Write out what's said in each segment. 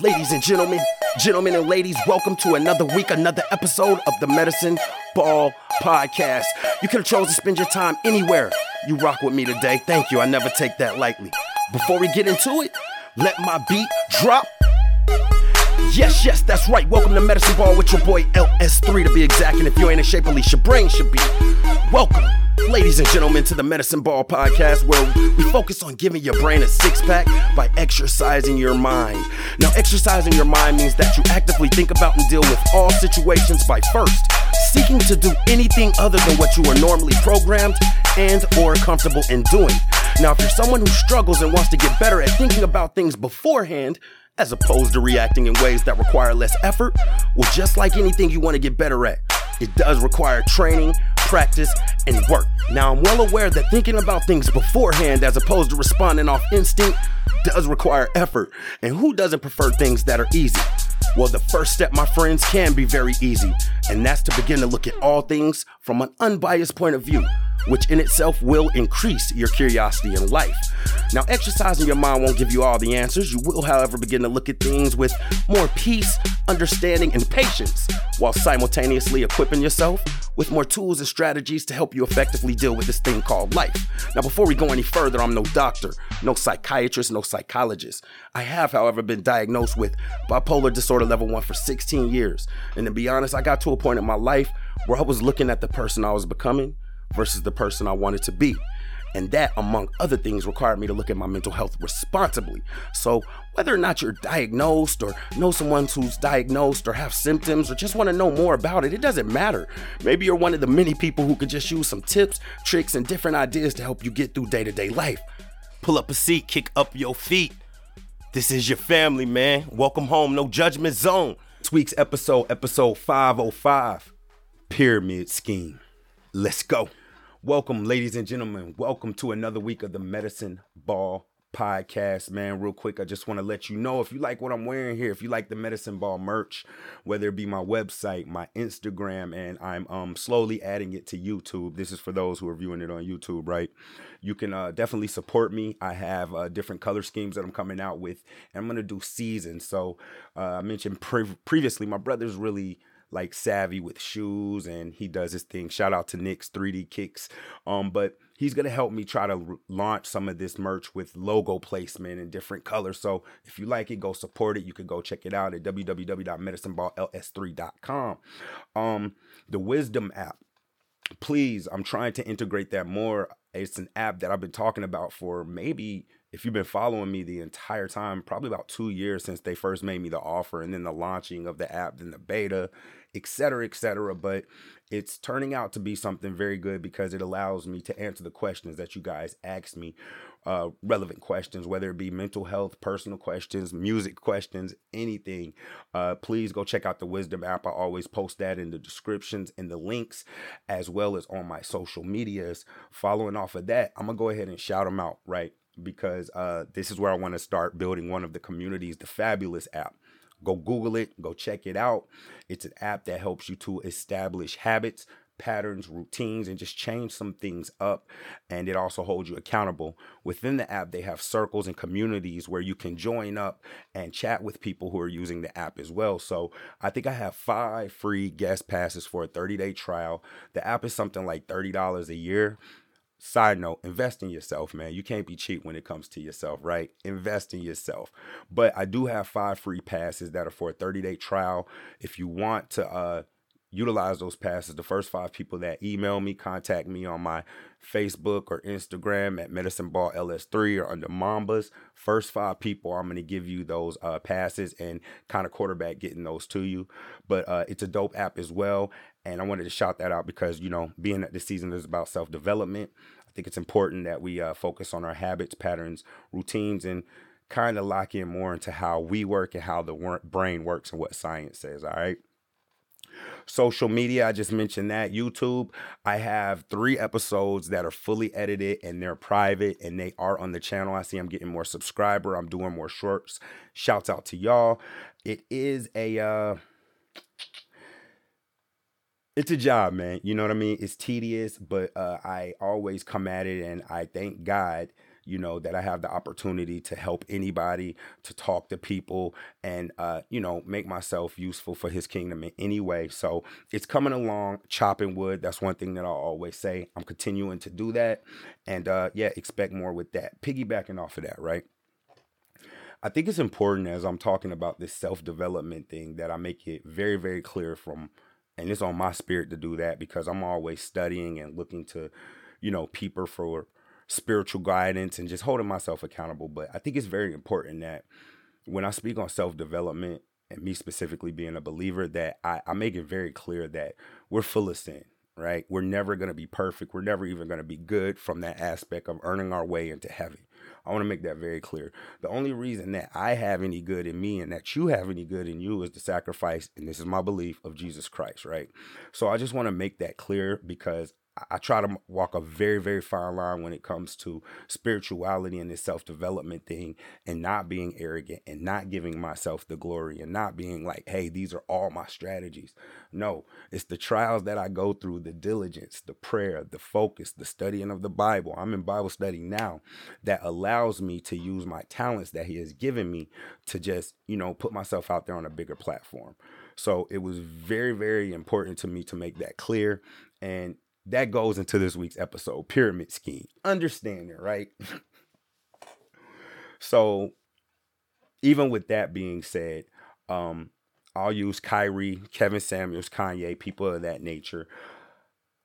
Ladies and gentlemen, gentlemen and ladies, welcome to another week, another episode of the Medicine Ball Podcast. You could have chosen to spend your time anywhere. You rock with me today. Thank you. I never take that lightly. Before we get into it, let my beat drop. Yes, yes, that's right. Welcome to Medicine Ball with your boy LS3 to be exact. And if you ain't in shape, at least your brain should be. Welcome, ladies and gentlemen, to the Medicine Ball podcast where we focus on giving your brain a six pack by exercising your mind. Now, exercising your mind means that you actively think about and deal with all situations by first seeking to do anything other than what you are normally programmed and or comfortable in doing. Now, if you're someone who struggles and wants to get better at thinking about things beforehand, as opposed to reacting in ways that require less effort, well, just like anything you want to get better at, it does require training, practice, and work. Now, I'm well aware that thinking about things beforehand as opposed to responding off instinct does require effort. And who doesn't prefer things that are easy? Well, the first step, my friends, can be very easy, and that's to begin to look at all things from an unbiased point of view which in itself will increase your curiosity in life. Now, exercising your mind won't give you all the answers. You will, however, begin to look at things with more peace, understanding, and patience, while simultaneously equipping yourself with more tools and strategies to help you effectively deal with this thing called life. Now, before we go any further, I'm no doctor, no psychiatrist, no psychologist. I have, however, been diagnosed with bipolar disorder level 1 for 16 years. And to be honest, I got to a point in my life where I was looking at the person I was becoming versus the person I wanted to be. And that, among other things, required me to look at my mental health responsibly. So, whether or not you're diagnosed or know someone who's diagnosed or have symptoms or just want to know more about it, it doesn't matter. Maybe you're one of the many people who could just use some tips, tricks, and different ideas to help you get through day to day life. Pull up a seat, kick up your feet. This is your family, man. Welcome home, no judgment zone. This week's episode, episode 505 Pyramid Scheme. Let's go. Welcome, ladies and gentlemen. Welcome to another week of the Medicine Ball podcast, man. Real quick, I just want to let you know if you like what I'm wearing here, if you like the Medicine Ball merch, whether it be my website, my Instagram, and I'm um slowly adding it to YouTube. This is for those who are viewing it on YouTube, right? You can uh, definitely support me. I have uh, different color schemes that I'm coming out with, and I'm gonna do seasons. So uh, I mentioned pre- previously, my brother's really like savvy with shoes and he does his thing. Shout out to Nick's 3D Kicks. Um, but he's gonna help me try to launch some of this merch with logo placement and different colors. So if you like it, go support it. You can go check it out at www.medicineballls3.com. Um, the Wisdom app. Please, I'm trying to integrate that more. It's an app that I've been talking about for maybe if you've been following me the entire time, probably about two years since they first made me the offer and then the launching of the app, then the beta, et cetera, et cetera. But it's turning out to be something very good because it allows me to answer the questions that you guys asked me, uh, relevant questions, whether it be mental health, personal questions, music questions, anything. Uh, please go check out the Wisdom app. I always post that in the descriptions and the links, as well as on my social medias. Following off of that, I'm gonna go ahead and shout them out, right? because uh, this is where I want to start building one of the communities, the Fabulous app. Go Google it, go check it out. It's an app that helps you to establish habits, patterns, routines, and just change some things up. And it also holds you accountable. Within the app, they have circles and communities where you can join up and chat with people who are using the app as well. So I think I have five free guest passes for a 30 day trial. The app is something like $30 a year side note invest in yourself man you can't be cheap when it comes to yourself right invest in yourself but i do have five free passes that are for a 30 day trial if you want to uh utilize those passes the first five people that email me contact me on my facebook or instagram at medicine ball ls3 or under mambas first five people i'm going to give you those uh, passes and kind of quarterback getting those to you but uh, it's a dope app as well and I wanted to shout that out because, you know, being that this season is about self development, I think it's important that we uh, focus on our habits, patterns, routines, and kind of lock in more into how we work and how the brain works and what science says. All right. Social media, I just mentioned that. YouTube, I have three episodes that are fully edited and they're private and they are on the channel. I see I'm getting more subscriber. I'm doing more shorts. Shouts out to y'all. It is a uh it's a job, man. You know what I mean? It's tedious, but uh, I always come at it and I thank God, you know, that I have the opportunity to help anybody, to talk to people, and, uh, you know, make myself useful for his kingdom in any way. So it's coming along, chopping wood. That's one thing that I'll always say. I'm continuing to do that. And uh, yeah, expect more with that. Piggybacking off of that, right? I think it's important as I'm talking about this self development thing that I make it very, very clear from, and it's on my spirit to do that because I'm always studying and looking to, you know, people for spiritual guidance and just holding myself accountable. But I think it's very important that when I speak on self development and me specifically being a believer, that I, I make it very clear that we're full of sin right? We're never going to be perfect. We're never even going to be good from that aspect of earning our way into heaven. I want to make that very clear. The only reason that I have any good in me and that you have any good in you is the sacrifice, and this is my belief of Jesus Christ, right? So I just want to make that clear because I try to walk a very, very fine line when it comes to spirituality and this self development thing and not being arrogant and not giving myself the glory and not being like, hey, these are all my strategies. No, it's the trials that I go through, the diligence, the prayer, the focus, the studying of the Bible. I'm in Bible study now that allows me to use my talents that He has given me to just, you know, put myself out there on a bigger platform. So it was very, very important to me to make that clear. And that goes into this week's episode pyramid scheme. Understand it, right? so, even with that being said, um, I'll use Kyrie, Kevin Samuels, Kanye, people of that nature.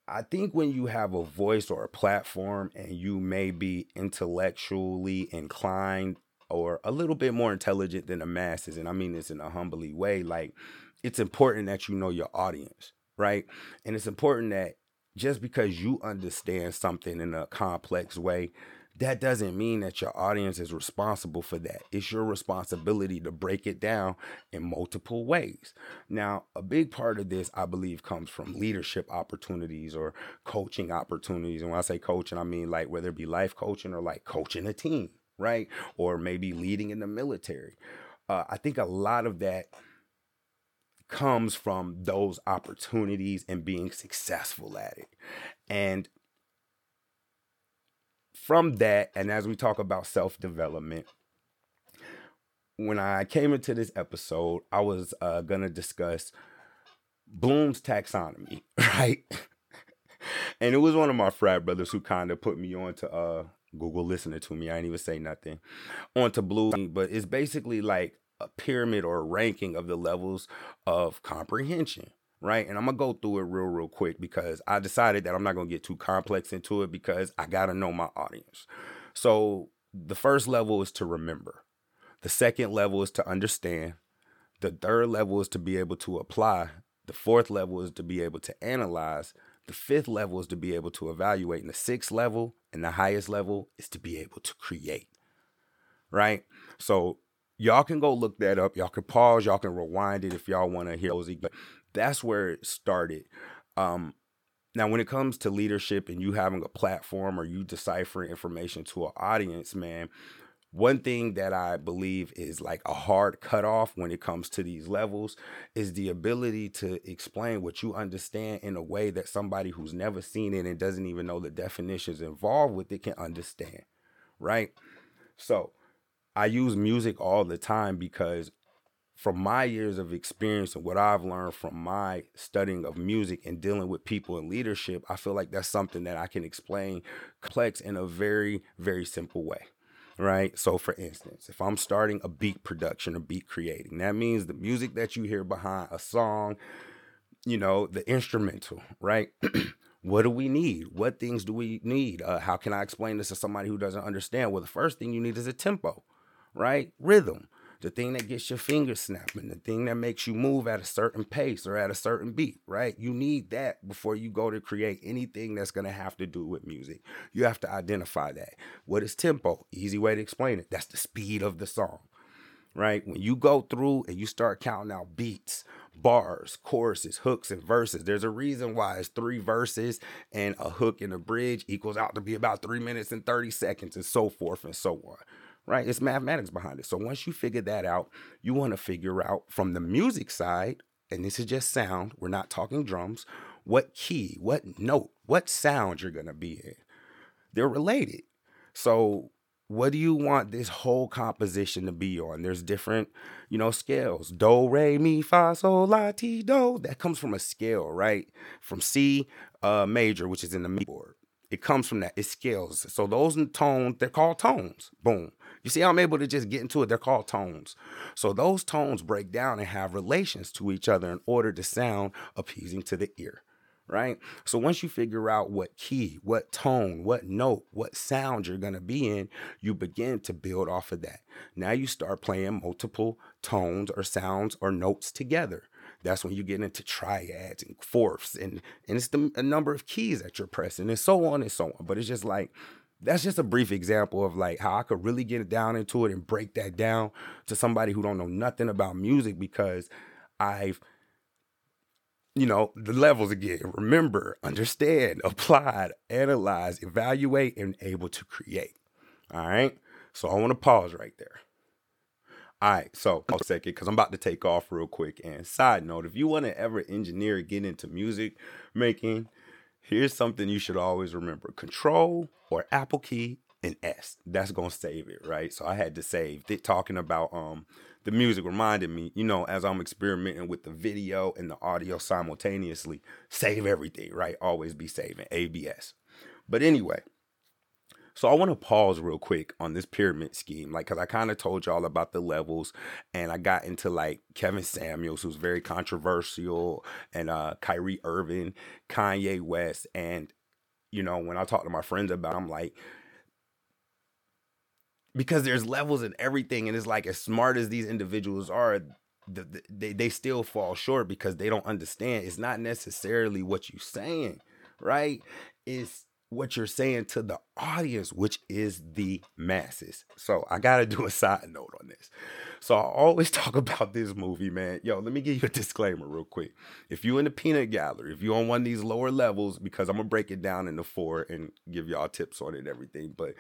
I think when you have a voice or a platform and you may be intellectually inclined or a little bit more intelligent than the masses, and I mean this in a humbly way, like it's important that you know your audience, right? And it's important that just because you understand something in a complex way, that doesn't mean that your audience is responsible for that. It's your responsibility to break it down in multiple ways. Now, a big part of this, I believe, comes from leadership opportunities or coaching opportunities. And when I say coaching, I mean like whether it be life coaching or like coaching a team, right? Or maybe leading in the military. Uh, I think a lot of that comes from those opportunities and being successful at it. And from that, and as we talk about self development, when I came into this episode, I was uh, going to discuss Bloom's taxonomy, right? and it was one of my frat brothers who kind of put me on to uh, Google listening to me. I didn't even say nothing onto Bloom, but it's basically like a pyramid or a ranking of the levels of comprehension right? And I'm gonna go through it real, real quick because I decided that I'm not gonna get too complex into it because I gotta know my audience. So the first level is to remember, the second level is to understand, the third level is to be able to apply, the fourth level is to be able to analyze, the fifth level is to be able to evaluate, and the sixth level and the highest level is to be able to create. Right? So y'all can go look that up. Y'all can pause. Y'all can rewind it if y'all want to hear those. But that's where it started. Um, now, when it comes to leadership and you having a platform or you deciphering information to an audience, man, one thing that I believe is like a hard cutoff when it comes to these levels is the ability to explain what you understand in a way that somebody who's never seen it and doesn't even know the definitions involved with it can understand, right? So, I use music all the time because from my years of experience and what I've learned from my studying of music and dealing with people and leadership, I feel like that's something that I can explain complex in a very, very simple way. Right. So, for instance, if I'm starting a beat production or beat creating, that means the music that you hear behind a song, you know, the instrumental, right? what do we need? What things do we need? Uh, how can I explain this to somebody who doesn't understand? Well, the first thing you need is a tempo right? Rhythm, the thing that gets your fingers snapping, the thing that makes you move at a certain pace or at a certain beat, right? You need that before you go to create anything that's going to have to do with music. You have to identify that. What is tempo? Easy way to explain it. That's the speed of the song. Right? When you go through and you start counting out beats, bars, choruses, hooks, and verses. There's a reason why it's three verses and a hook and a bridge equals out to be about three minutes and 30 seconds, and so forth and so on right? It's mathematics behind it. So once you figure that out, you want to figure out from the music side, and this is just sound, we're not talking drums, what key, what note, what sound you're going to be in. They're related. So what do you want this whole composition to be on? There's different, you know, scales. Do, re, mi, fa, sol, la, ti, do. That comes from a scale, right? From C uh, major, which is in the mi board. It comes from that. It scales. So those tones, they're called tones. Boom. You see, I'm able to just get into it. They're called tones. So those tones break down and have relations to each other in order to sound appeasing to the ear right? So once you figure out what key, what tone, what note, what sound you're going to be in, you begin to build off of that. Now you start playing multiple tones or sounds or notes together. That's when you get into triads and fourths and and it's the a number of keys that you're pressing and so on and so on. But it's just like that's just a brief example of like how I could really get down into it and break that down to somebody who don't know nothing about music because I've you know, the levels again. Remember, understand, applied, analyze, evaluate, and able to create. All right. So I want to pause right there. All right, so I'll second because I'm about to take off real quick. And side note, if you want to ever engineer get into music making, here's something you should always remember: Control or Apple key and S. That's gonna save it, right? So I had to save it talking about um the music reminded me, you know, as I'm experimenting with the video and the audio simultaneously, save everything, right? Always be saving ABS. But anyway, so I want to pause real quick on this pyramid scheme, like, cause I kind of told y'all about the levels, and I got into like Kevin Samuels, who's very controversial, and uh Kyrie Irving, Kanye West, and you know, when I talk to my friends about, I'm like, because there's levels in everything and it's like as smart as these individuals are the, the, they, they still fall short because they don't understand. It's not necessarily what you're saying right? It's what you're saying to the audience which is the masses. So i gotta do a side note on this. So i always talk about this movie man. Yo let me give you a disclaimer real quick. If you in the peanut gallery if you on one of these lower levels because i'm gonna break it down into four and give y'all tips on it and everything but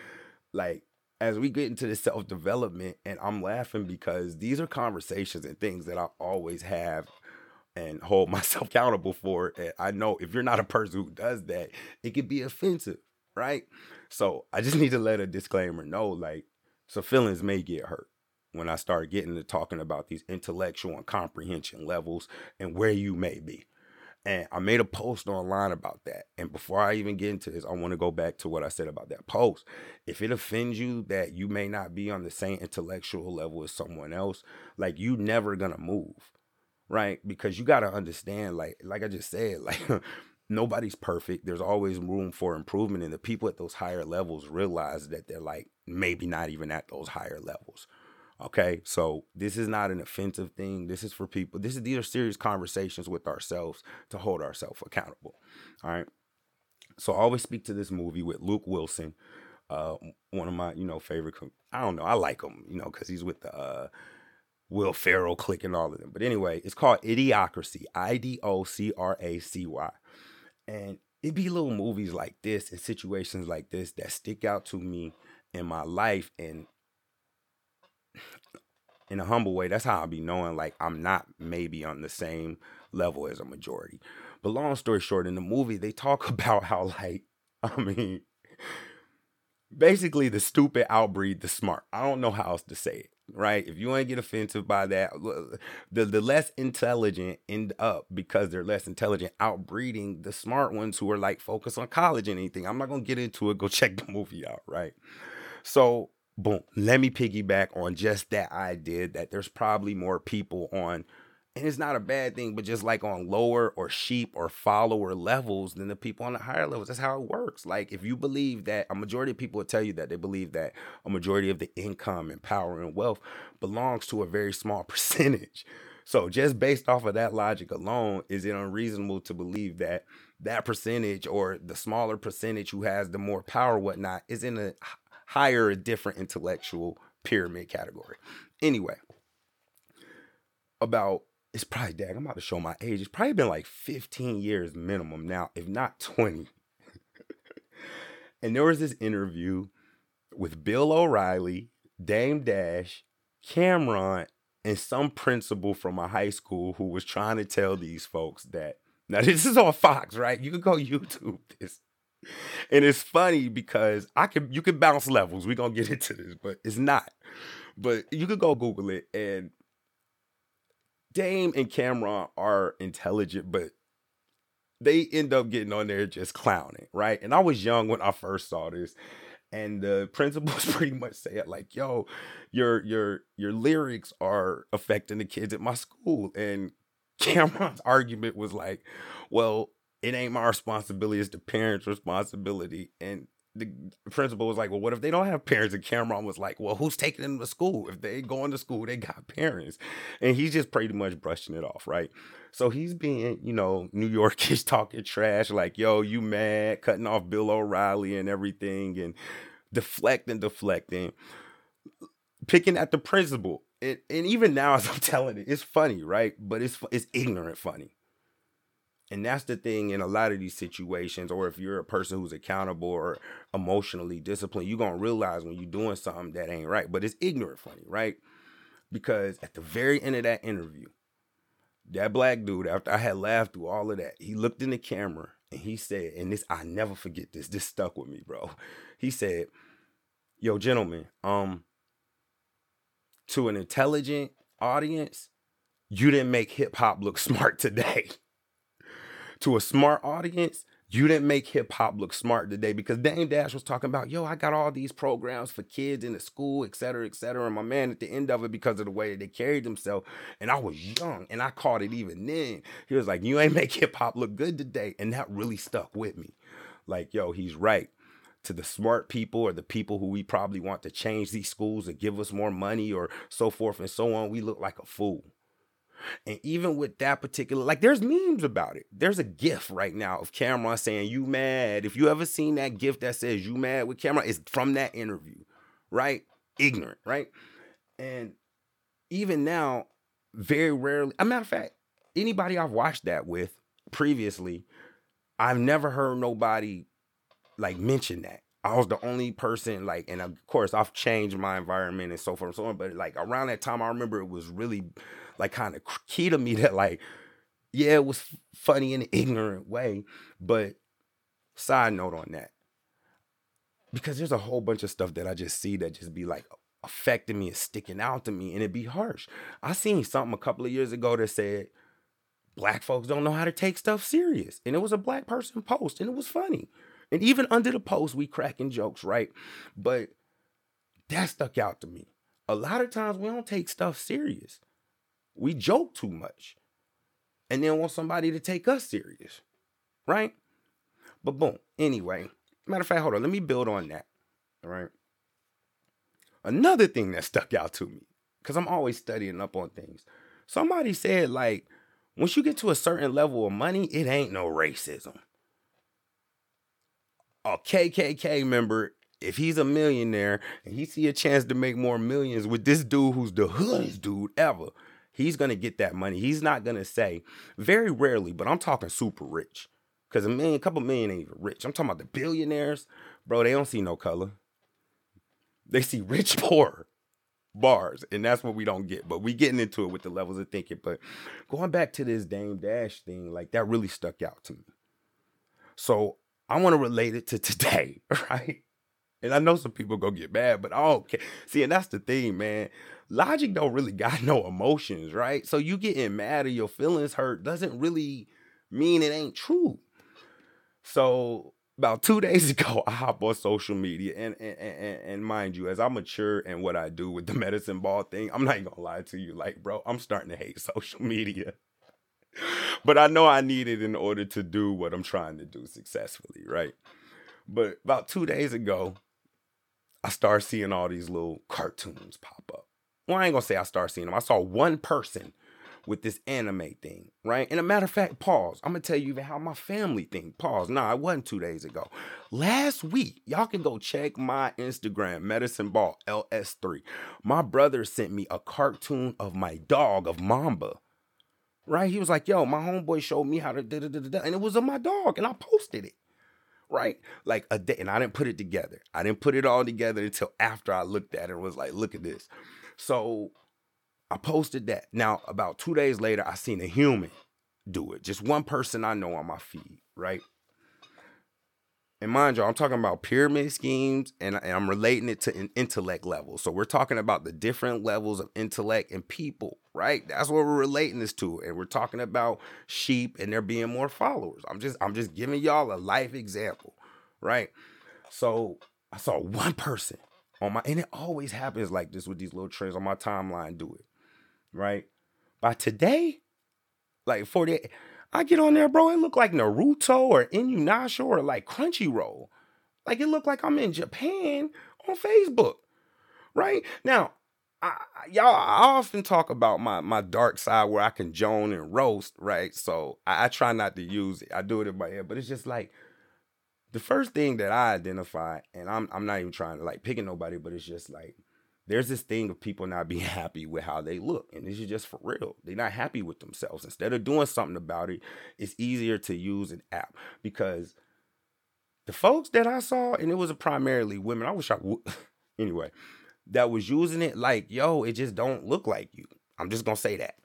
like as we get into the self development, and I'm laughing because these are conversations and things that I always have and hold myself accountable for. And I know if you're not a person who does that, it could be offensive, right? So I just need to let a disclaimer know like, so feelings may get hurt when I start getting to talking about these intellectual and comprehension levels and where you may be. And I made a post online about that. And before I even get into this, I want to go back to what I said about that post. If it offends you that you may not be on the same intellectual level as someone else, like you never gonna move. Right? Because you gotta understand, like, like I just said, like nobody's perfect. There's always room for improvement. And the people at those higher levels realize that they're like maybe not even at those higher levels. Okay, so this is not an offensive thing. This is for people. This is these are serious conversations with ourselves to hold ourselves accountable. All right. So I always speak to this movie with Luke Wilson, uh, one of my you know favorite. I don't know. I like him, you know, because he's with the uh, Will Ferrell click and all of them. But anyway, it's called Idiocracy. I D O C R A C Y, and it'd be little movies like this and situations like this that stick out to me in my life and in a humble way, that's how I'll be knowing like I'm not maybe on the same level as a majority. But long story short, in the movie, they talk about how like, I mean, basically the stupid outbreed the smart. I don't know how else to say it. Right? If you want to get offensive by that, the the less intelligent end up because they're less intelligent, outbreeding the smart ones who are like focused on college and anything. I'm not gonna get into it. Go check the movie out. Right? So boom, let me piggyback on just that idea that there's probably more people on, and it's not a bad thing, but just like on lower or sheep or follower levels than the people on the higher levels. That's how it works. Like if you believe that a majority of people will tell you that they believe that a majority of the income and power and wealth belongs to a very small percentage. So just based off of that logic alone, is it unreasonable to believe that that percentage or the smaller percentage who has the more power, whatnot, is in a higher different intellectual pyramid category. Anyway, about it's probably dang, I'm about to show my age. It's probably been like 15 years minimum now, if not 20. and there was this interview with Bill O'Reilly, Dame Dash, Cam'ron, and some principal from a high school who was trying to tell these folks that now this is on Fox, right? You can go YouTube this. and it's funny because I can you can bounce levels. We're gonna get into this, but it's not. But you could go Google it and Dame and Cam'ron are intelligent, but they end up getting on there just clowning, right? And I was young when I first saw this. And the principals pretty much say it like, yo, your your your lyrics are affecting the kids at my school. And Cam'ron's argument was like, well, it ain't my responsibility, it's the parents' responsibility. And the principal was like, Well, what if they don't have parents? And Cam'ron was like, Well, who's taking them to school? If they going to school, they got parents. And he's just pretty much brushing it off, right? So he's being, you know, New Yorkish talking trash, like, yo, you mad, cutting off Bill O'Reilly and everything, and deflecting, deflecting, picking at the principal. And, and even now, as I'm telling it, it's funny, right? But it's it's ignorant funny. And that's the thing in a lot of these situations, or if you're a person who's accountable or emotionally disciplined, you're gonna realize when you're doing something that ain't right. But it's ignorant funny, right? Because at the very end of that interview, that black dude, after I had laughed through all of that, he looked in the camera and he said, and this I never forget this, this stuck with me, bro. He said, Yo, gentlemen, um, to an intelligent audience, you didn't make hip hop look smart today to a smart audience, you didn't make hip hop look smart today because Dame Dash was talking about, yo, I got all these programs for kids in the school, et cetera, et cetera. And my man at the end of it, because of the way they carried themselves, and I was young and I caught it even then. He was like, You ain't make hip hop look good today. And that really stuck with me. Like, yo, he's right. To the smart people or the people who we probably want to change these schools and give us more money or so forth and so on, we look like a fool. And even with that particular, like there's memes about it. There's a gif right now of Cam'ron saying, You mad. If you ever seen that gif that says you mad with Cam'ron, it's from that interview, right? Ignorant, right? And even now, very rarely, a matter of fact, anybody I've watched that with previously, I've never heard nobody like mention that. I was the only person like, and of course I've changed my environment and so forth and so on. But like around that time, I remember it was really like kind of key to me that like, yeah, it was funny in an ignorant way. But side note on that, because there's a whole bunch of stuff that I just see that just be like affecting me and sticking out to me, and it'd be harsh. I seen something a couple of years ago that said black folks don't know how to take stuff serious, and it was a black person post, and it was funny. And even under the post, we cracking jokes, right? But that stuck out to me. A lot of times we don't take stuff serious. We joke too much and then want somebody to take us serious, right? But boom, anyway, matter of fact, hold on, let me build on that, all right? Another thing that stuck out to me, because I'm always studying up on things. Somebody said, like, once you get to a certain level of money, it ain't no racism. A KKK member, if he's a millionaire and he see a chance to make more millions with this dude who's the hoodest dude ever, He's gonna get that money. He's not gonna say, very rarely, but I'm talking super rich. Cause a million, a couple million ain't even rich. I'm talking about the billionaires, bro. They don't see no color. They see rich poor bars, and that's what we don't get. But we getting into it with the levels of thinking. But going back to this Dame Dash thing, like that really stuck out to me. So I want to relate it to today, right? And I know some people go get mad, but I don't care. See, and that's the thing, man. Logic don't really got no emotions, right? So you getting mad or your feelings hurt doesn't really mean it ain't true. So about two days ago, I hop on social media, and and, and and mind you, as I mature and what I do with the medicine ball thing, I'm not gonna lie to you, like, bro, I'm starting to hate social media. but I know I need it in order to do what I'm trying to do successfully, right? But about two days ago, I start seeing all these little cartoons pop up. Well, I ain't gonna say I start seeing them. I saw one person with this anime thing, right? And a matter of fact, pause. I'm gonna tell you even how my family think. Pause. Nah, it wasn't two days ago. Last week, y'all can go check my Instagram, Medicine Ball LS3. My brother sent me a cartoon of my dog of Mamba. Right? He was like, yo, my homeboy showed me how to da da da da, and it was of my dog, and I posted it right? Like a day, and I didn't put it together. I didn't put it all together until after I looked at it and was like, look at this. So I posted that. Now, about two days later, I seen a human do it. Just one person I know on my feed, right? And mind you, I'm talking about pyramid schemes and, and I'm relating it to an intellect level. So we're talking about the different levels of intellect and people, right? That's what we're relating this to. And we're talking about sheep and there being more followers. I'm just I'm just giving y'all a life example, right? So I saw one person on my and it always happens like this with these little trends on my timeline do it. Right? By today, like 48 I get on there, bro. It looked like Naruto or Inuyasha or like Crunchyroll. Like it looked like I'm in Japan on Facebook. Right now, I, y'all, I often talk about my my dark side where I can joan and roast. Right, so I, I try not to use it. I do it in my head, but it's just like the first thing that I identify, and I'm I'm not even trying to like pick at nobody, but it's just like there's this thing of people not being happy with how they look. And this is just for real. They're not happy with themselves. Instead of doing something about it, it's easier to use an app because the folks that I saw, and it was primarily women, I wish I would, anyway, that was using it like, yo, it just don't look like you. I'm just going to say that.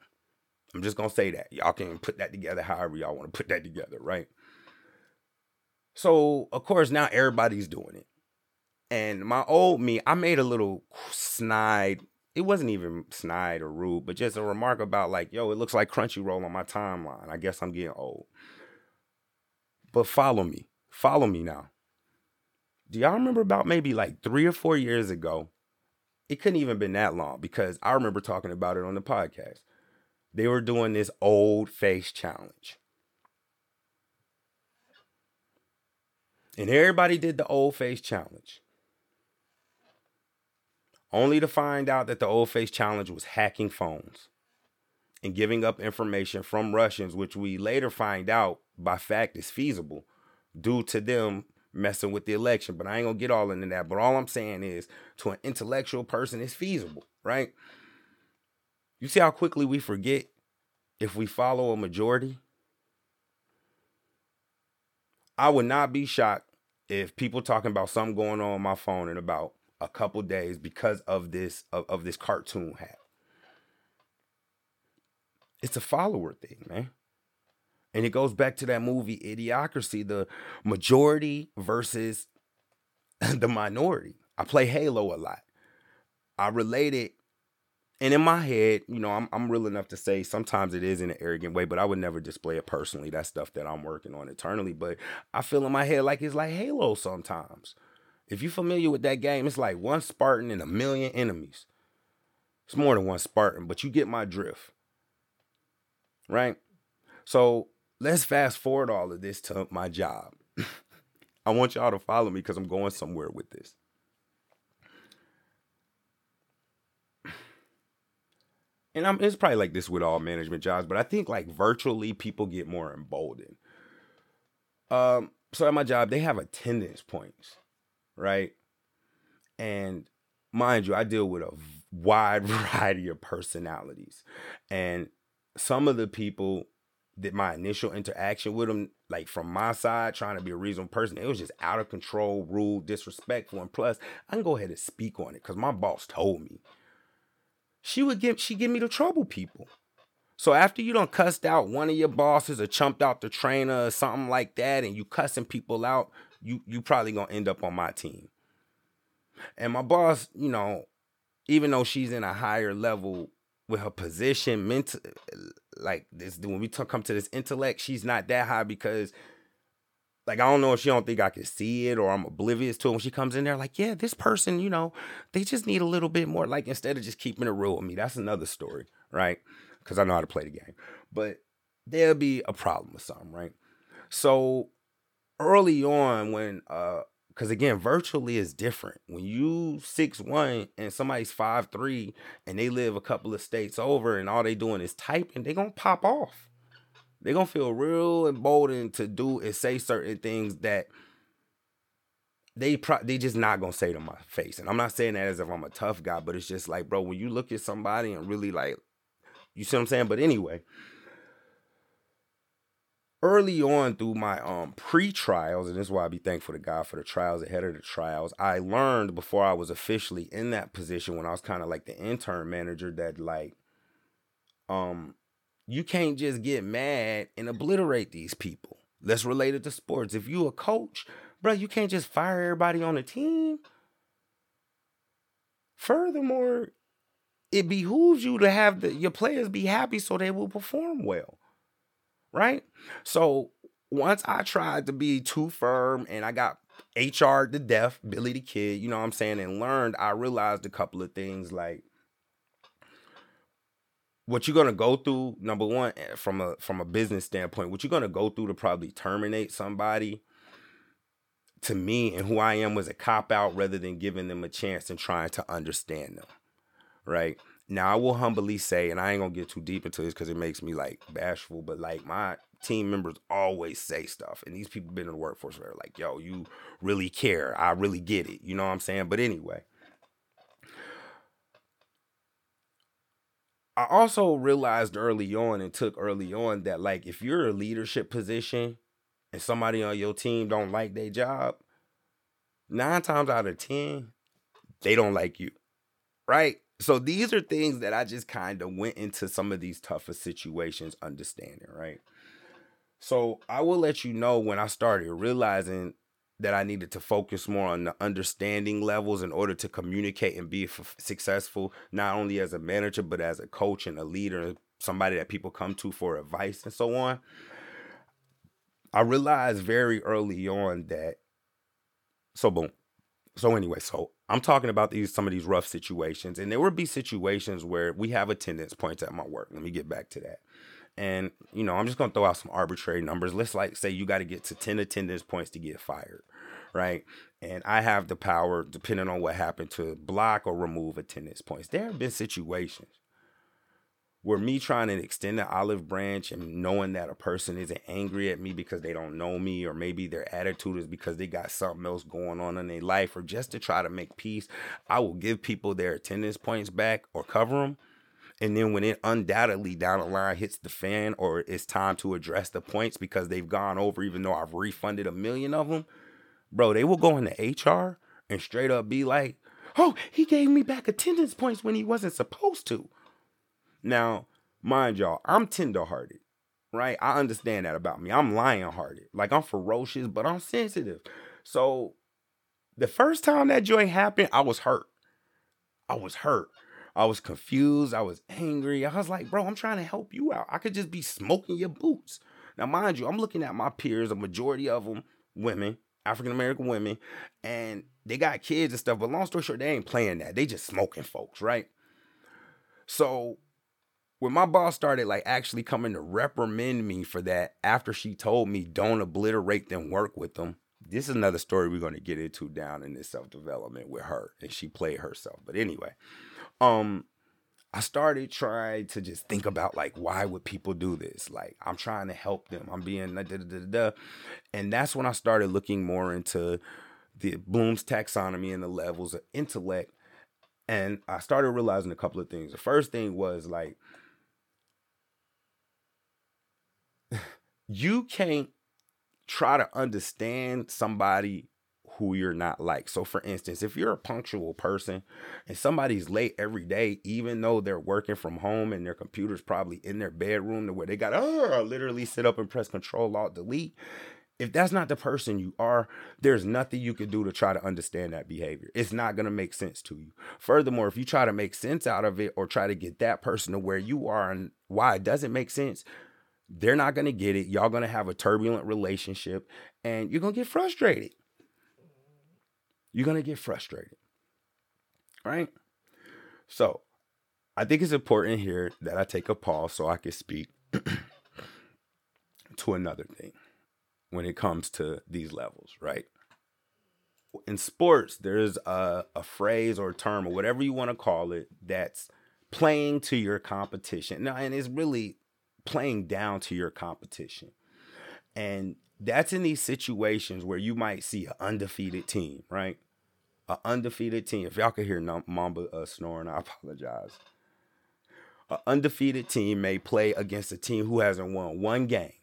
I'm just going to say that. Y'all can put that together however y'all want to put that together, right? So, of course, now everybody's doing it. And my old me, I made a little snide. It wasn't even snide or rude, but just a remark about like, yo, it looks like Crunchyroll on my timeline. I guess I'm getting old. But follow me. Follow me now. Do y'all remember about maybe like three or four years ago? It couldn't even been that long because I remember talking about it on the podcast. They were doing this old face challenge. And everybody did the old face challenge only to find out that the old face challenge was hacking phones and giving up information from Russians, which we later find out by fact is feasible due to them messing with the election. But I ain't gonna get all into that. But all I'm saying is to an intellectual person, it's feasible, right? You see how quickly we forget if we follow a majority? I would not be shocked if people talking about something going on on my phone in about a couple days because of this of, of this cartoon hat. It's a follower thing, man. And it goes back to that movie Idiocracy, the majority versus the minority. I play Halo a lot. I relate it, and in my head, you know, I'm I'm real enough to say sometimes it is in an arrogant way, but I would never display it personally. That's stuff that I'm working on internally. But I feel in my head like it's like Halo sometimes. If you're familiar with that game, it's like one Spartan and a million enemies. It's more than one Spartan, but you get my drift. Right? So let's fast forward all of this to my job. I want y'all to follow me because I'm going somewhere with this. And I'm, it's probably like this with all management jobs, but I think like virtually people get more emboldened. Um, so at my job, they have attendance points right? And mind you, I deal with a wide variety of personalities. And some of the people that my initial interaction with them, like from my side, trying to be a reasonable person, it was just out of control, rude, disrespectful. And plus, I can go ahead and speak on it because my boss told me. She would give she give me the trouble people. So after you don't cussed out one of your bosses or chumped out the trainer or something like that, and you cussing people out, you you probably gonna end up on my team. And my boss, you know, even though she's in a higher level with her position, mental, like this, when we talk, come to this intellect, she's not that high because, like, I don't know if she don't think I can see it or I'm oblivious to it. When she comes in there, like, yeah, this person, you know, they just need a little bit more. Like, instead of just keeping it real with me, that's another story, right? Because I know how to play the game, but there'll be a problem with something, right? So early on when uh because again virtually is different. When you six one and somebody's five three and they live a couple of states over and all they doing is typing they gonna pop off. They gonna feel real emboldened to do and say certain things that they pro- they just not gonna say to my face. And i'm not saying that as if i'm a tough guy but it's just like bro when you look at somebody and really like you see what i'm saying? But anyway early on through my um pre-trials, and this is why I be thankful to God for the trials ahead of the trials. I learned before I was officially in that position when I was kind of like the intern manager that like um you can't just get mad and obliterate these people. Let's relate it to sports. If you a coach, bro, you can't just fire everybody on the team. Furthermore, it behooves you to have the, your players be happy so they will perform well. Right? So once I tried to be too firm and I got HR to death, Billy the Kid, you know what I'm saying, and learned, I realized a couple of things like what you're gonna go through, number one, eh, from a from a business standpoint, what you're gonna go through to probably terminate somebody to me and who I am was a cop out rather than giving them a chance and trying to understand them. Right. Now I will humbly say, and I ain't gonna get too deep into this because it makes me like bashful, but like my team members always say stuff, and these people been in the workforce where like, yo, you really care. I really get it. You know what I'm saying? But anyway. I also realized early on and took early on that like if you're a leadership position and somebody on your team don't like their job, nine times out of ten, they don't like you. Right? So these are things that I just kind of went into some of these tougher situations understanding, right? So I will let you know when I started realizing that I needed to focus more on the understanding levels in order to communicate and be f- successful, not only as a manager, but as a coach and a leader, somebody that people come to for advice and so on. I realized very early on that. So boom. So anyway, so I'm talking about these some of these rough situations, and there would be situations where we have attendance points at my work. Let me get back to that. And you know, I'm just gonna throw out some arbitrary numbers. Let's like say you got to get to 10 attendance points to get fired, right? And I have the power, depending on what happened, to block or remove attendance points. There have been situations where me trying to extend the olive branch and knowing that a person isn't angry at me because they don't know me or maybe their attitude is because they got something else going on in their life or just to try to make peace i will give people their attendance points back or cover them and then when it undoubtedly down the line hits the fan or it's time to address the points because they've gone over even though i've refunded a million of them bro they will go into hr and straight up be like oh he gave me back attendance points when he wasn't supposed to now, mind y'all, I'm tenderhearted, right? I understand that about me. I'm lion hearted. Like I'm ferocious, but I'm sensitive. So the first time that joint happened, I was hurt. I was hurt. I was confused. I was angry. I was like, bro, I'm trying to help you out. I could just be smoking your boots. Now, mind you, I'm looking at my peers, a majority of them women, African American women, and they got kids and stuff. But long story short, they ain't playing that. They just smoking folks, right? So when my boss started like actually coming to reprimand me for that after she told me don't obliterate them work with them this is another story we're going to get into down in this self-development with her and she played herself but anyway um i started trying to just think about like why would people do this like i'm trying to help them i'm being da, da, da, da. and that's when i started looking more into the bloom's taxonomy and the levels of intellect and i started realizing a couple of things the first thing was like you can't try to understand somebody who you're not like. So, for instance, if you're a punctual person and somebody's late every day, even though they're working from home and their computer's probably in their bedroom to where they got to literally sit up and press Control Alt Delete. If that's not the person you are, there's nothing you can do to try to understand that behavior. It's not going to make sense to you. Furthermore, if you try to make sense out of it or try to get that person to where you are and why it doesn't make sense, they're not going to get it. Y'all going to have a turbulent relationship and you're going to get frustrated. You're going to get frustrated. Right? So, I think it's important here that I take a pause so I can speak to another thing when it comes to these levels, right? In sports, there's a, a phrase or a term or whatever you want to call it that's playing to your competition. Now, and it's really playing down to your competition. And that's in these situations where you might see an undefeated team, right? An undefeated team. If y'all can hear Mamba uh, snoring, I apologize. An undefeated team may play against a team who hasn't won one game.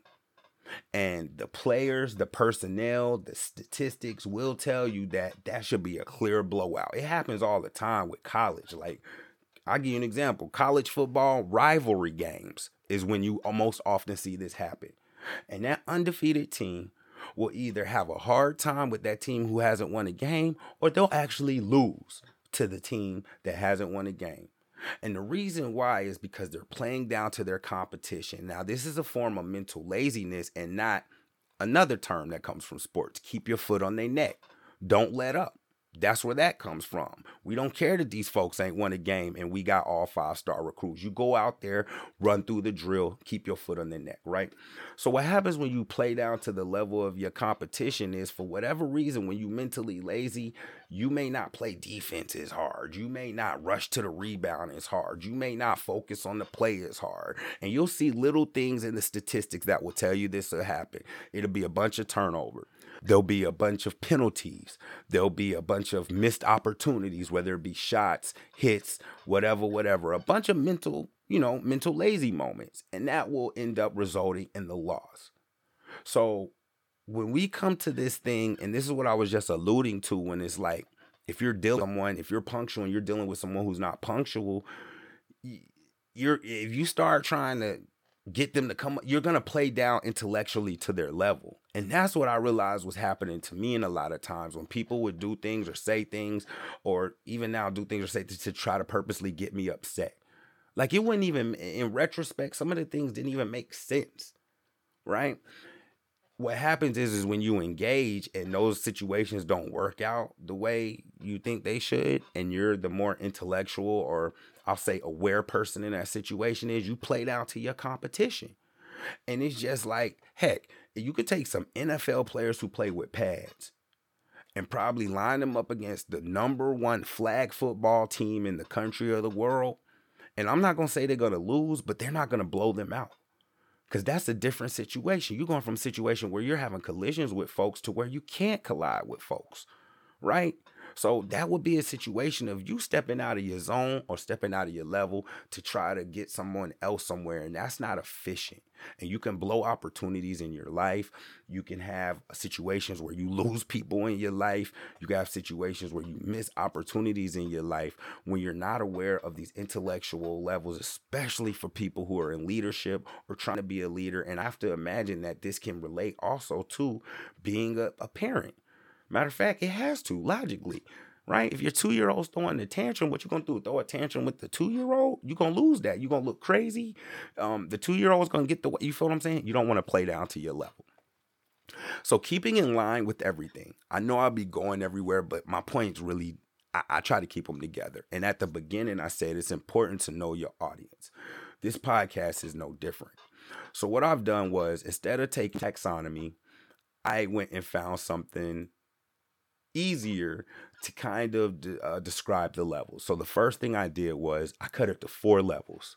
And the players, the personnel, the statistics will tell you that that should be a clear blowout. It happens all the time with college. Like, I'll give you an example college football rivalry games is when you most often see this happen. And that undefeated team will either have a hard time with that team who hasn't won a game or they'll actually lose to the team that hasn't won a game. And the reason why is because they're playing down to their competition. Now, this is a form of mental laziness and not another term that comes from sports. Keep your foot on their neck. Don't let up. That's where that comes from. We don't care that these folks ain't won a game and we got all five star recruits. You go out there, run through the drill, keep your foot on the neck, right? So, what happens when you play down to the level of your competition is for whatever reason, when you mentally lazy, you may not play defense as hard. You may not rush to the rebound as hard. You may not focus on the play as hard. And you'll see little things in the statistics that will tell you this will happen. It'll be a bunch of turnover. There'll be a bunch of penalties. There'll be a bunch of missed opportunities, whether it be shots, hits, whatever, whatever. A bunch of mental, you know, mental lazy moments. And that will end up resulting in the loss. So when we come to this thing, and this is what I was just alluding to when it's like, if you're dealing with someone, if you're punctual and you're dealing with someone who's not punctual, you're if you start trying to get them to come you're going to play down intellectually to their level. And that's what i realized was happening to me in a lot of times when people would do things or say things or even now do things or say to, to try to purposely get me upset. Like it wouldn't even in retrospect some of the things didn't even make sense right? What happens is is when you engage and those situations don't work out the way you think they should and you're the more intellectual or I'll say aware person in that situation is you play down to your competition. And it's just like, heck, you could take some NFL players who play with pads and probably line them up against the number one flag football team in the country or the world. And I'm not going to say they're going to lose, but they're not going to blow them out. Because that's a different situation. You're going from a situation where you're having collisions with folks to where you can't collide with folks, right? So that would be a situation of you stepping out of your zone or stepping out of your level to try to get someone else somewhere. And that's not efficient. And you can blow opportunities in your life. You can have situations where you lose people in your life. You can have situations where you miss opportunities in your life when you're not aware of these intellectual levels, especially for people who are in leadership or trying to be a leader. And I have to imagine that this can relate also to being a, a parent Matter of fact, it has to logically, right? If your two year old's throwing a tantrum, what you gonna do? Throw a tantrum with the two year old? You gonna lose that. You gonna look crazy. Um, the two year old's gonna get the you feel what I'm saying? You don't want to play down to your level. So keeping in line with everything. I know I'll be going everywhere, but my points really I, I try to keep them together. And at the beginning, I said it's important to know your audience. This podcast is no different. So what I've done was instead of taking taxonomy, I went and found something easier to kind of uh, describe the levels. So the first thing I did was I cut it to four levels.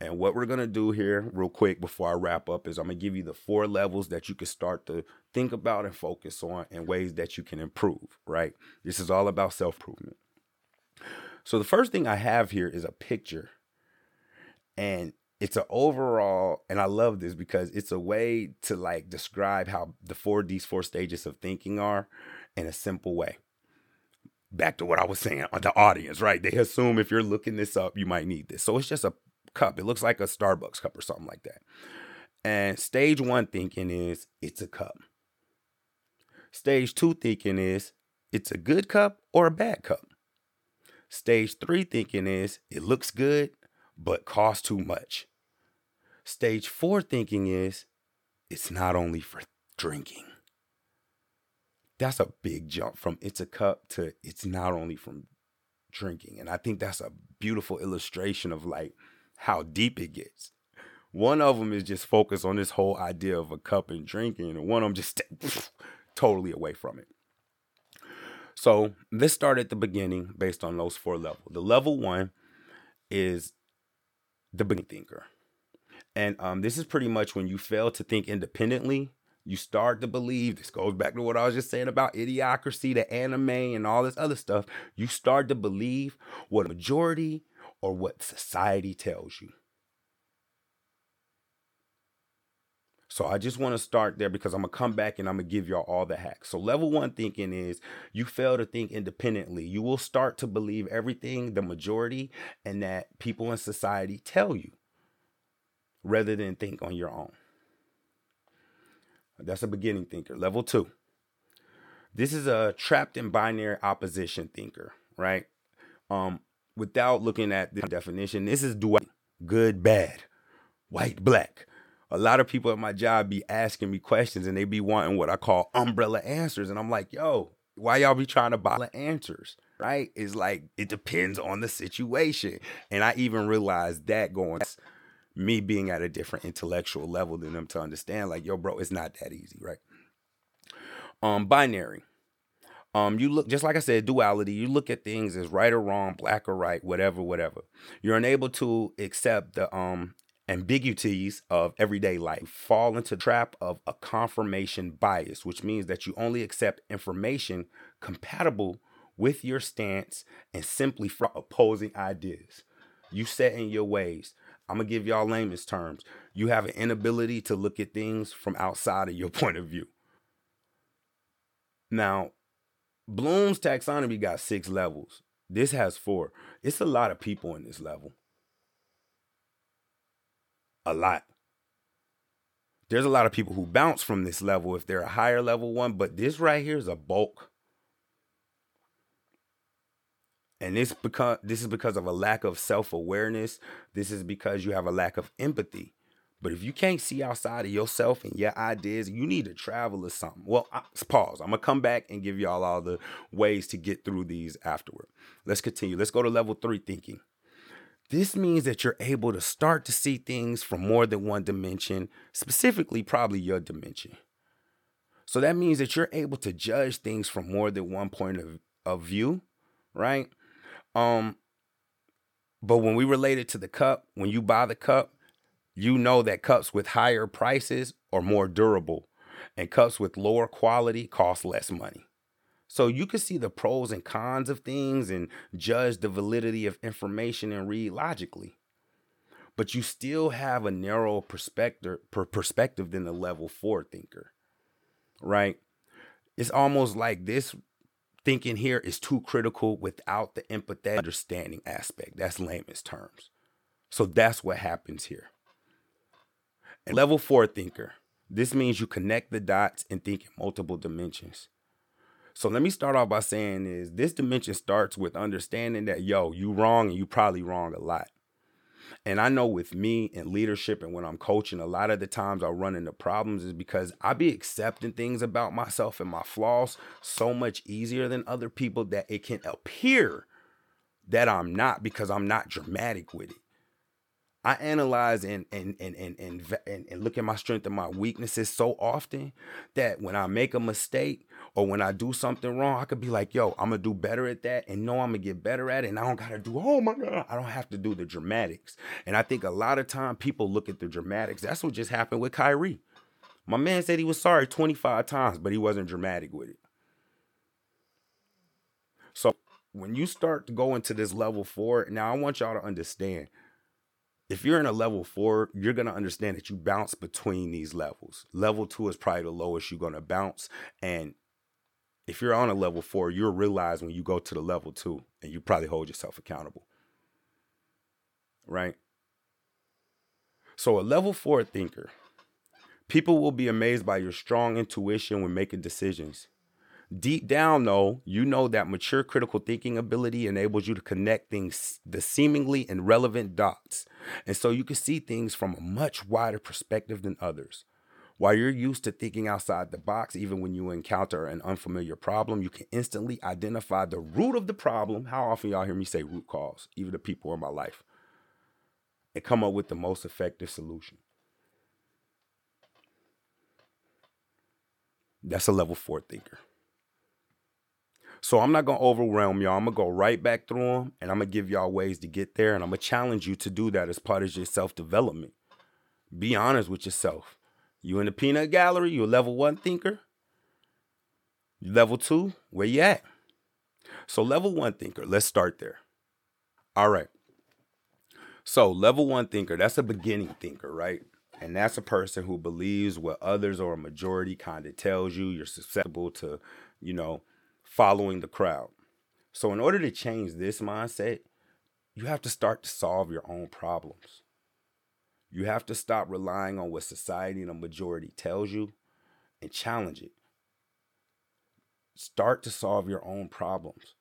And what we're to do here, real quick, before I wrap up, is I'm to give you the four levels that you can start to think about and focus on and ways that you can improve, right? This is all about self improvement. So the first thing I have here is a picture. And it's an overall, and I love this because it's a way to like describe how the four, these four stages of thinking are in a simple way. Back to what I was saying on the audience, right? They assume if you're looking this up, you might need this. So it's just a cup. It looks like a Starbucks cup or something like that. And stage one thinking is it's a cup. Stage two thinking is it's a good cup or a bad cup. Stage three thinking is it looks good, but costs too much. Stage four thinking is it's not only for drinking that's a big jump from it's a cup to it's not only from drinking. And I think that's a beautiful illustration of like how deep it gets. One of them is just focused on this whole idea of a cup and drinking, and one of them just totally away from it. So let's start at the beginning based on those four levels. The level one is the beginning thinker. And um, this is pretty much when you fail to think independently you start to believe this goes back to what I was just saying about idiocracy, the anime, and all this other stuff. You start to believe what a majority or what society tells you. So I just want to start there because I'm gonna come back and I'm gonna give y'all all the hacks. So level one thinking is you fail to think independently. You will start to believe everything the majority and that people in society tell you rather than think on your own. That's a beginning thinker. Level two. This is a trapped in binary opposition thinker, right? Um, without looking at the definition, this is duality, good, bad, white, black. A lot of people at my job be asking me questions and they be wanting what I call umbrella answers. And I'm like, yo, why y'all be trying to buy answers? Right? It's like it depends on the situation. And I even realized that going me being at a different intellectual level than them to understand, like, yo, bro, it's not that easy, right? Um, binary. Um, you look just like I said, duality. You look at things as right or wrong, black or right, whatever, whatever. You're unable to accept the um ambiguities of everyday life. Fall into trap of a confirmation bias, which means that you only accept information compatible with your stance and simply for opposing ideas. You set in your ways. I'm gonna give y'all layman's terms. You have an inability to look at things from outside of your point of view. Now, Bloom's taxonomy got six levels. This has four. It's a lot of people in this level. A lot. There's a lot of people who bounce from this level if they're a higher level one, but this right here is a bulk. And this because this is because of a lack of self-awareness. This is because you have a lack of empathy. But if you can't see outside of yourself and your ideas, you need to travel or something. Well, I, pause. I'm gonna come back and give y'all all the ways to get through these afterward. Let's continue. Let's go to level three thinking. This means that you're able to start to see things from more than one dimension, specifically, probably your dimension. So that means that you're able to judge things from more than one point of, of view, right? Um, but when we relate it to the cup, when you buy the cup, you know that cups with higher prices are more durable and cups with lower quality cost less money. So you can see the pros and cons of things and judge the validity of information and read logically. But you still have a narrow perspective per perspective than the level 4 thinker. Right? It's almost like this thinking here is too critical without the empathetic understanding aspect. That's layman's terms. So that's what happens here. And level four thinker. This means you connect the dots and think in multiple dimensions. So let me start off by saying is this dimension starts with understanding that yo, you wrong and you probably wrong a lot. And I know with me and leadership and when I'm coaching, a lot of the times I run into problems is because I be accepting things about myself and my flaws so much easier than other people that it can appear that I'm not because I'm not dramatic with it. I analyze and and and and and, and, look at my strength and my weaknesses so often that when I make a mistake or when I do something wrong, I could be like, yo, I'm gonna do better at that and know I'm gonna get better at it. And I don't gotta do, oh my God, I don't have to do the dramatics. And I think a lot of time people look at the dramatics. That's what just happened with Kyrie. My man said he was sorry 25 times, but he wasn't dramatic with it. So when you start to go into this level four, now I want y'all to understand if you're in a level four, you're going to understand that you bounce between these levels. Level two is probably the lowest you're going to bounce. And if you're on a level four, you'll realize when you go to the level two and you probably hold yourself accountable. Right? So, a level four thinker, people will be amazed by your strong intuition when making decisions. Deep down, though, you know that mature critical thinking ability enables you to connect things, the seemingly irrelevant dots. And so you can see things from a much wider perspective than others. While you're used to thinking outside the box, even when you encounter an unfamiliar problem, you can instantly identify the root of the problem. How often y'all hear me say root cause, even the people in my life, and come up with the most effective solution. That's a level four thinker. So I'm not gonna overwhelm y'all. I'm gonna go right back through them, and I'm gonna give y'all ways to get there, and I'm gonna challenge you to do that as part of your self development. Be honest with yourself. You in the peanut gallery? You a level one thinker? Level two? Where you at? So level one thinker. Let's start there. All right. So level one thinker. That's a beginning thinker, right? And that's a person who believes what others or a majority kind of tells you. You're susceptible to, you know, following the crowd. So, in order to change this mindset, you have to start to solve your own problems. You have to stop relying on what society and a majority tells you and challenge it. Start to solve your own problems.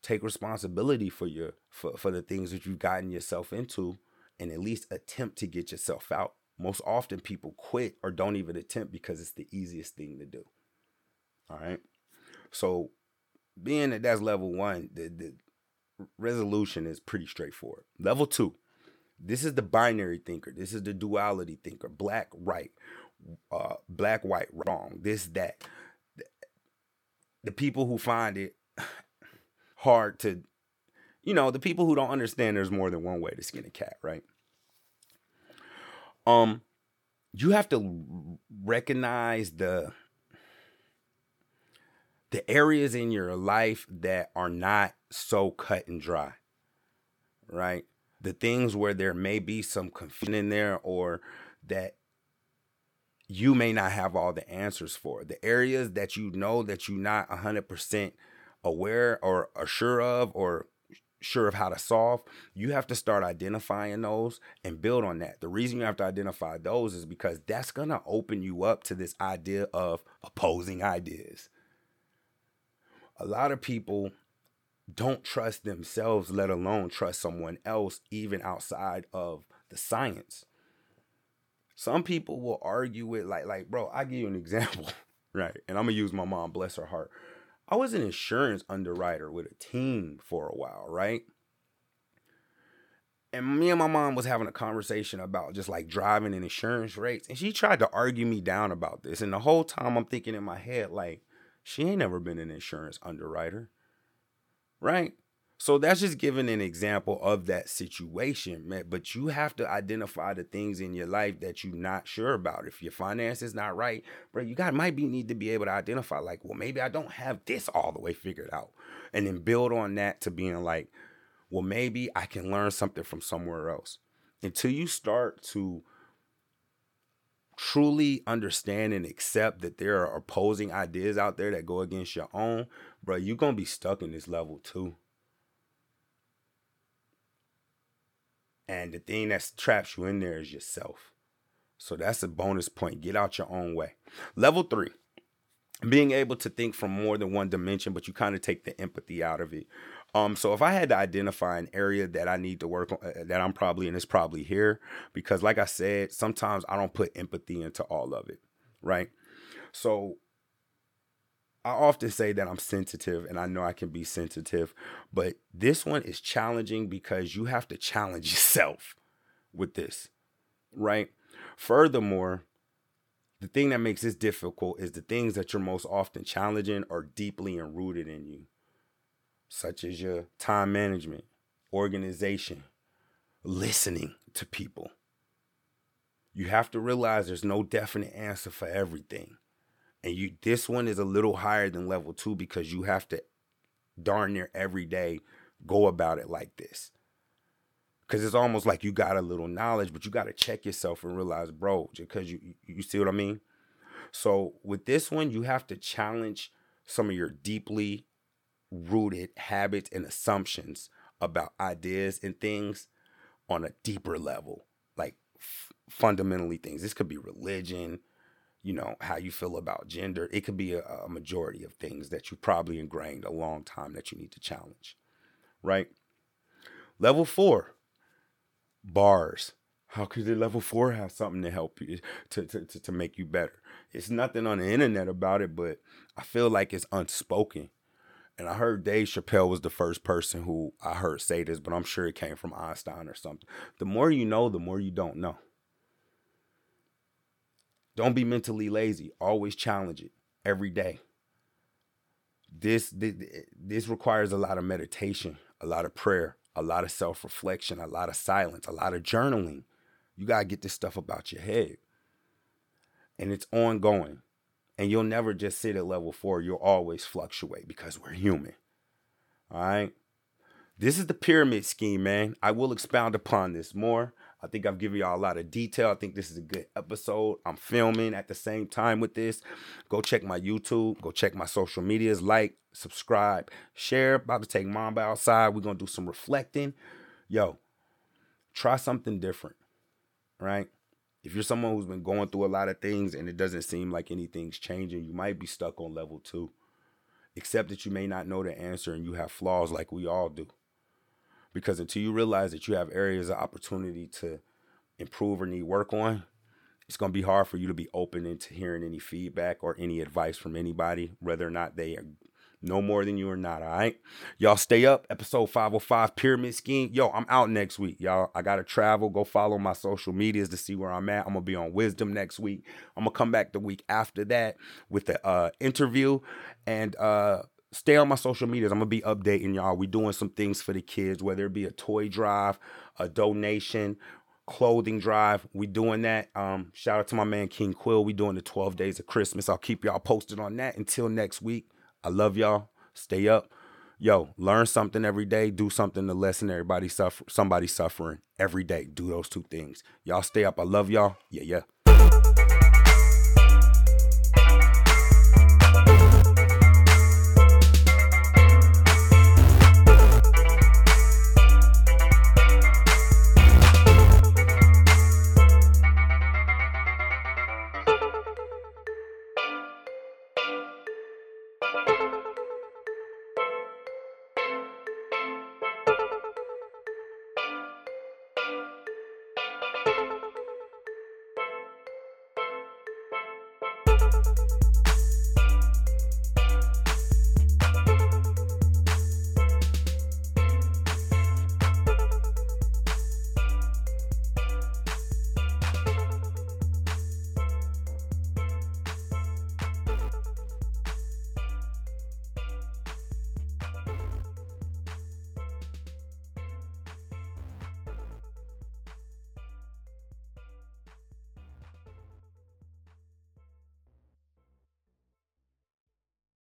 Take responsibility for your for, for the things that you've gotten yourself into and at least attempt to get yourself out. Most often people quit or don't even attempt because it's the easiest thing to do. All right. So being that that's level one, the, the resolution is pretty straightforward. Level two, this is the binary thinker. This is the duality thinker. Black, right, uh, black, white, wrong. This, that. The people who find it hard to, you know, the people who don't understand there's more than one way to skin a cat, right? Um, you have to recognize the the areas in your life that are not so cut and dry, right? The things where there may be some confusion in there or that you may not have all the answers for. The areas that you know that you're not 100% aware or, sure of or sure of how to solve, you have to start identifying those and build on that. The reason you have to identify those is because that's going to open you up to this idea of opposing ideas a lot of people don't trust themselves, let alone trust someone else, even outside of the science. Some people will argue with like, like, bro, I give you an example, right? And I'm gonna use my mom, bless her heart. I was an insurance underwriter with a team for a while, right? And me and my mom was having a conversation about just like driving and insurance rates. And she tried to argue me down about this. And the whole time I'm thinking in my head, like, she ain't never been an insurance underwriter. Right? So that's just giving an example of that situation, man. But you have to identify the things in your life that you're not sure about. If your finances not right, bro, you got might be need to be able to identify, like, well, maybe I don't have this all the way figured out. And then build on that to being like, well, maybe I can learn something from somewhere else. Until you start to truly understand and accept that there are opposing ideas out there that go against your own, bro, you're gonna be stuck in this level too. And the thing that traps you in there is yourself. So that's a bonus point. Get out your own way. Level three, being able to think from more than one dimension, but you kind of take the empathy out of it. Um, so if I had to identify an area that I need to work on, uh, that I'm probably in, is probably here, because like I said, sometimes I don't put empathy into all of it, right? So I often say that I'm sensitive, and I know I can be sensitive, but this one is challenging because you have to challenge yourself with this, right? Furthermore, the thing that makes this difficult is the things that you're most often challenging are deeply enrooted in you such as your time management, organization, listening to people. You have to realize there's no definite answer for everything. And you this one is a little higher than level 2 because you have to darn near every day go about it like this. Cause it's almost like you got a little knowledge, but you got to check yourself and realize, bro, because you you see what I mean? So with this one, you have to challenge some of your deeply rooted habits and assumptions about ideas and things on a deeper level, like f- fundamentally things. This could be religion, you know, how you feel about gender. It could be a, a majority of things that you probably ingrained a long time that you need to challenge, right? Level four, bars. How could the level four have something to help you to, to, to, to make you better? It's nothing on the internet about it, but I feel like it's unspoken and I heard Dave Chappelle was the first person who I heard say this, but I'm sure it came from Einstein or something. The more you know, the more you don't know. Don't be mentally lazy. Always challenge it every day. This, this this requires a lot of meditation, a lot of prayer, a lot of self-reflection, a lot of silence, a lot of journaling. You got to get this stuff about your head. And it's ongoing. And you'll never just sit at level four. You'll always fluctuate because we're human. All right. This is the pyramid scheme, man. I will expound upon this more. I think I've given y'all a lot of detail. I think this is a good episode. I'm filming at the same time with this. Go check my YouTube. Go check my social medias. Like, subscribe, share. About to take Mamba outside. We're going to do some reflecting. Yo, try something different, right? If you're someone who's been going through a lot of things and it doesn't seem like anything's changing, you might be stuck on level two. Except that you may not know the answer and you have flaws like we all do. Because until you realize that you have areas of opportunity to improve or need work on, it's going to be hard for you to be open into hearing any feedback or any advice from anybody, whether or not they know more than you or not. All right. Y'all stay up. Episode 505 Pyramid Scheme. Yo, I'm out next week. Y'all, I got to travel. Go follow my social medias to see where I'm at. I'm going to be on Wisdom next week. I'm going to come back the week after that with the uh, interview and, uh, Stay on my social medias. I'm gonna be updating y'all. We doing some things for the kids, whether it be a toy drive, a donation, clothing drive. We doing that. Um, shout out to my man King Quill. We doing the 12 days of Christmas. I'll keep y'all posted on that. Until next week. I love y'all. Stay up. Yo, learn something every day. Do something to lessen everybody suffer somebody suffering every day. Do those two things. Y'all stay up. I love y'all. Yeah, yeah.